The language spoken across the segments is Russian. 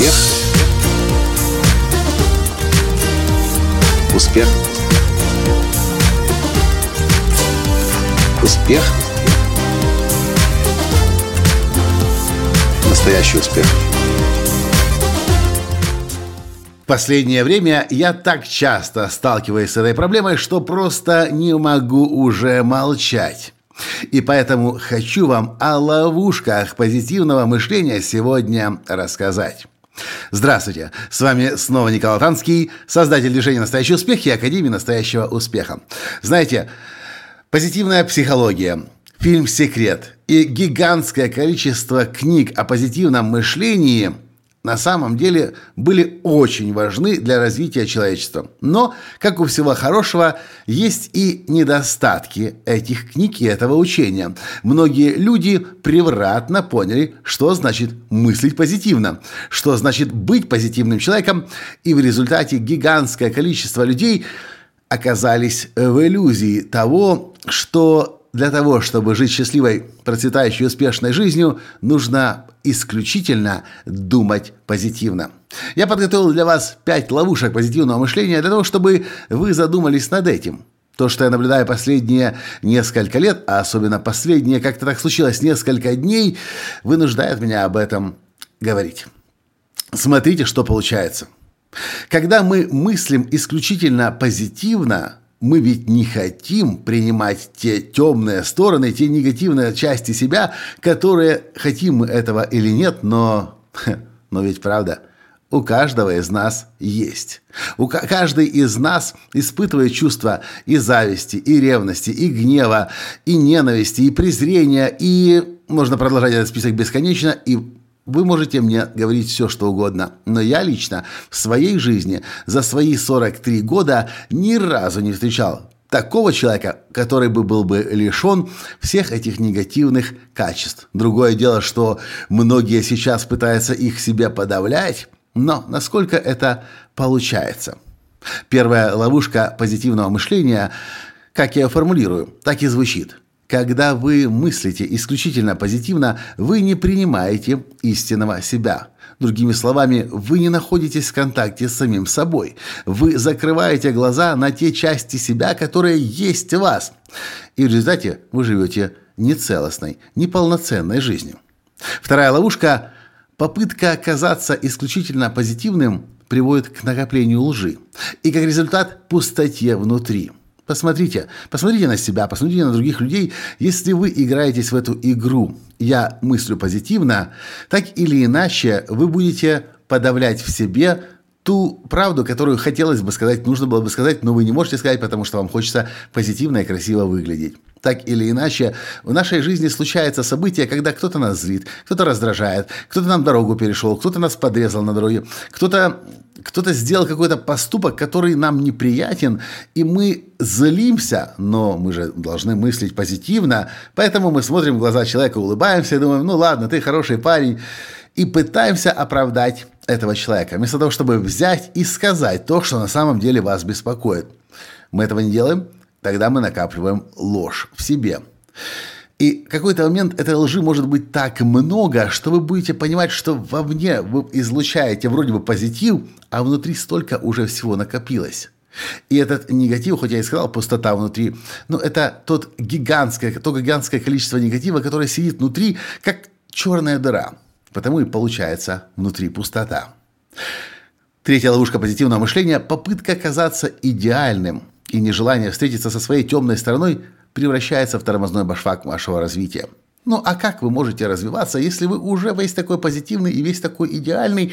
Успех. Успех. Успех. Настоящий успех. В последнее время я так часто сталкиваюсь с этой проблемой, что просто не могу уже молчать. И поэтому хочу вам о ловушках позитивного мышления сегодня рассказать. Здравствуйте! С вами снова Николай Танский, создатель движения «Настоящий успех» и Академии «Настоящего успеха». Знаете, позитивная психология, фильм «Секрет» и гигантское количество книг о позитивном мышлении – на самом деле были очень важны для развития человечества. Но, как у всего хорошего, есть и недостатки этих книг и этого учения. Многие люди превратно поняли, что значит мыслить позитивно, что значит быть позитивным человеком, и в результате гигантское количество людей оказались в иллюзии того, что для того, чтобы жить счастливой, процветающей, успешной жизнью, нужно исключительно думать позитивно. Я подготовил для вас пять ловушек позитивного мышления для того, чтобы вы задумались над этим. То, что я наблюдаю последние несколько лет, а особенно последние, как-то так случилось, несколько дней, вынуждает меня об этом говорить. Смотрите, что получается. Когда мы мыслим исключительно позитивно, мы ведь не хотим принимать те темные стороны, те негативные части себя, которые хотим мы этого или нет, но, но ведь правда, у каждого из нас есть. У каждый из нас испытывает чувства и зависти, и ревности, и гнева, и ненависти, и презрения, и можно продолжать этот список бесконечно, и вы можете мне говорить все, что угодно, но я лично в своей жизни за свои 43 года ни разу не встречал такого человека, который бы был бы лишен всех этих негативных качеств. Другое дело, что многие сейчас пытаются их себе подавлять, но насколько это получается? Первая ловушка позитивного мышления, как я формулирую, так и звучит – когда вы мыслите исключительно позитивно, вы не принимаете истинного себя. Другими словами, вы не находитесь в контакте с самим собой. Вы закрываете глаза на те части себя, которые есть в вас. И в результате вы живете нецелостной, неполноценной жизнью. Вторая ловушка – попытка оказаться исключительно позитивным приводит к накоплению лжи. И как результат – пустоте внутри – Посмотрите, посмотрите на себя, посмотрите на других людей. Если вы играетесь в эту игру «я мыслю позитивно», так или иначе вы будете подавлять в себе ту правду, которую хотелось бы сказать, нужно было бы сказать, но вы не можете сказать, потому что вам хочется позитивно и красиво выглядеть. Так или иначе, в нашей жизни случаются события, когда кто-то нас злит, кто-то раздражает, кто-то нам дорогу перешел, кто-то нас подрезал на дороге, кто-то кто сделал какой-то поступок, который нам неприятен, и мы злимся, но мы же должны мыслить позитивно, поэтому мы смотрим в глаза человека, улыбаемся и думаем, ну ладно, ты хороший парень, и пытаемся оправдать этого человека, вместо того, чтобы взять и сказать то, что на самом деле вас беспокоит. Мы этого не делаем – тогда мы накапливаем ложь в себе. И в какой-то момент этой лжи может быть так много, что вы будете понимать, что вовне вы излучаете вроде бы позитив, а внутри столько уже всего накопилось. И этот негатив, хоть я и сказал, пустота внутри, но это тот гигантское, то гигантское количество негатива, которое сидит внутри, как черная дыра. Потому и получается внутри пустота. Третья ловушка позитивного мышления – попытка казаться идеальным – и нежелание встретиться со своей темной стороной превращается в тормозной башфак вашего развития. Ну а как вы можете развиваться, если вы уже весь такой позитивный и весь такой идеальный?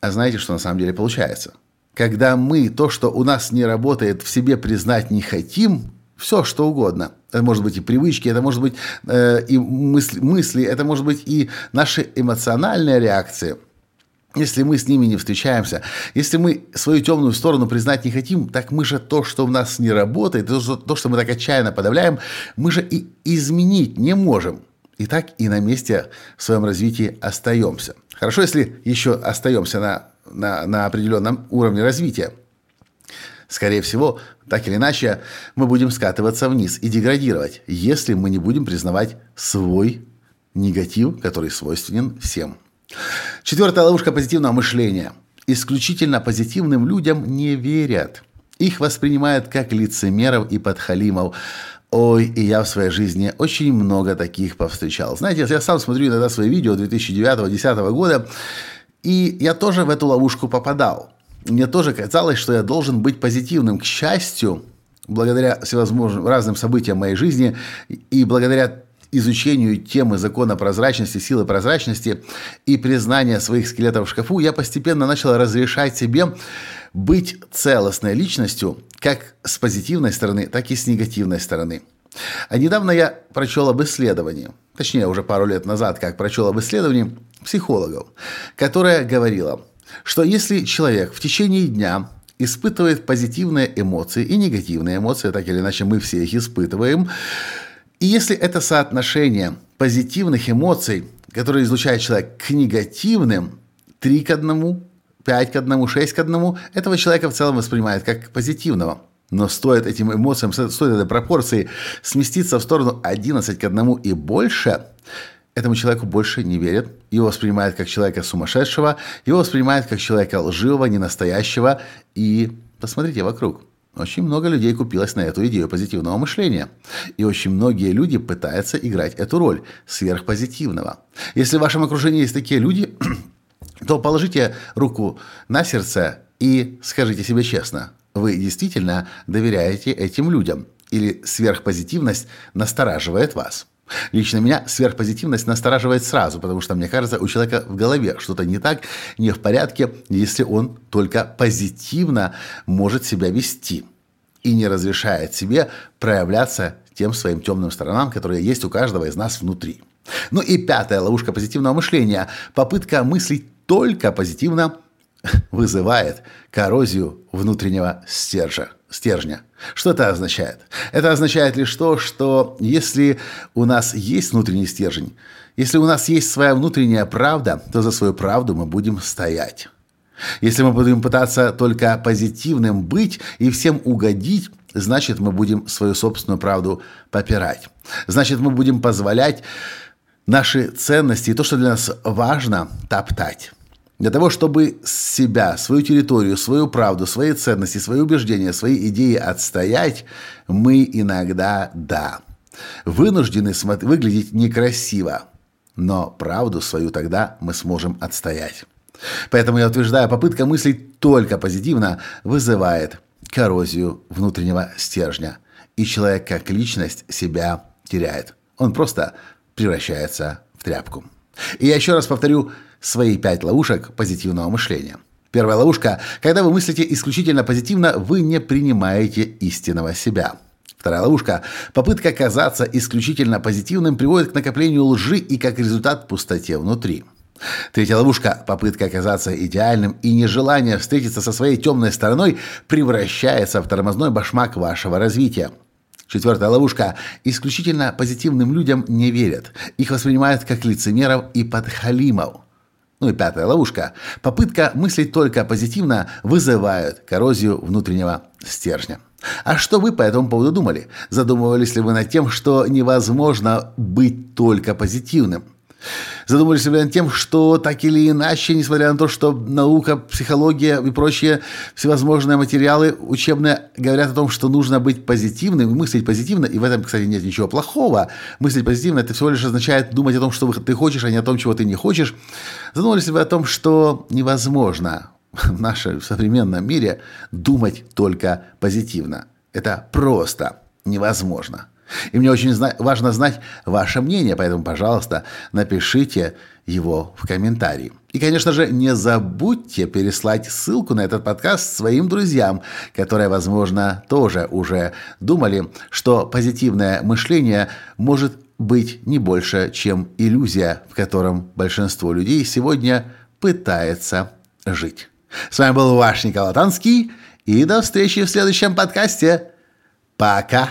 А знаете, что на самом деле получается? Когда мы то, что у нас не работает, в себе признать не хотим, все что угодно. Это может быть и привычки, это может быть э, и мысли, мысли, это может быть и наши эмоциональные реакции – если мы с ними не встречаемся, если мы свою темную сторону признать не хотим, так мы же то, что в нас не работает, то, что мы так отчаянно подавляем, мы же и изменить не можем. И так и на месте в своем развитии остаемся. Хорошо, если еще остаемся на, на, на определенном уровне развития. Скорее всего, так или иначе, мы будем скатываться вниз и деградировать, если мы не будем признавать свой негатив, который свойственен всем. Четвертая ловушка позитивного мышления. Исключительно позитивным людям не верят. Их воспринимают как лицемеров и подхалимов. Ой, и я в своей жизни очень много таких повстречал. Знаете, я сам смотрю иногда свои видео 2009-2010 года, и я тоже в эту ловушку попадал. Мне тоже казалось, что я должен быть позитивным. К счастью, благодаря всевозможным разным событиям моей жизни и благодаря изучению темы закона прозрачности, силы прозрачности и признания своих скелетов в шкафу, я постепенно начал разрешать себе быть целостной личностью как с позитивной стороны, так и с негативной стороны. А недавно я прочел об исследовании, точнее уже пару лет назад, как прочел об исследовании психологов, которое говорило, что если человек в течение дня испытывает позитивные эмоции и негативные эмоции, так или иначе мы все их испытываем, и если это соотношение позитивных эмоций, которые излучает человек, к негативным, 3 к 1, 5 к 1, 6 к 1, этого человека в целом воспринимает как позитивного. Но стоит этим эмоциям, стоит этой пропорции сместиться в сторону 11 к 1 и больше, этому человеку больше не верят. Его воспринимают как человека сумасшедшего, его воспринимают как человека лживого, ненастоящего. И посмотрите вокруг. Очень много людей купилось на эту идею позитивного мышления. И очень многие люди пытаются играть эту роль сверхпозитивного. Если в вашем окружении есть такие люди, то положите руку на сердце и скажите себе честно, вы действительно доверяете этим людям или сверхпозитивность настораживает вас. Лично меня сверхпозитивность настораживает сразу, потому что, мне кажется, у человека в голове что-то не так, не в порядке, если он только позитивно может себя вести и не разрешает себе проявляться тем своим темным сторонам, которые есть у каждого из нас внутри. Ну и пятая ловушка позитивного мышления – попытка мыслить только позитивно вызывает коррозию внутреннего стержа, стержня. Что это означает? Это означает лишь то, что если у нас есть внутренний стержень, если у нас есть своя внутренняя правда, то за свою правду мы будем стоять. Если мы будем пытаться только позитивным быть и всем угодить, значит мы будем свою собственную правду попирать. Значит мы будем позволять наши ценности и то, что для нас важно, топтать. Для того, чтобы себя, свою территорию, свою правду, свои ценности, свои убеждения, свои идеи отстоять, мы иногда, да, вынуждены выглядеть некрасиво, но правду свою тогда мы сможем отстоять. Поэтому я утверждаю, попытка мыслить только позитивно вызывает коррозию внутреннего стержня. И человек как личность себя теряет. Он просто превращается в тряпку. И я еще раз повторю свои пять ловушек позитивного мышления. Первая ловушка. Когда вы мыслите исключительно позитивно, вы не принимаете истинного себя. Вторая ловушка. Попытка казаться исключительно позитивным приводит к накоплению лжи и как результат пустоте внутри. Третья ловушка. Попытка оказаться идеальным и нежелание встретиться со своей темной стороной превращается в тормозной башмак вашего развития. Четвертая ловушка. Исключительно позитивным людям не верят. Их воспринимают как лицемеров и подхалимов. Ну и пятая ловушка. Попытка мыслить только позитивно вызывает коррозию внутреннего стержня. А что вы по этому поводу думали? Задумывались ли вы над тем, что невозможно быть только позитивным? Задумались над тем, что так или иначе, несмотря на то, что наука, психология и прочие всевозможные материалы учебные говорят о том, что нужно быть позитивным мыслить позитивно, и в этом, кстати, нет ничего плохого. Мыслить позитивно – это всего лишь означает думать о том, что ты хочешь, а не о том, чего ты не хочешь. Задумались ли вы о том, что невозможно в нашем современном мире думать только позитивно? Это просто невозможно. И мне очень зна- важно знать ваше мнение, поэтому, пожалуйста, напишите его в комментарии. И, конечно же, не забудьте переслать ссылку на этот подкаст своим друзьям, которые, возможно, тоже уже думали, что позитивное мышление может быть не больше, чем иллюзия, в котором большинство людей сегодня пытается жить. С вами был ваш Николай Танский, и до встречи в следующем подкасте. Пока!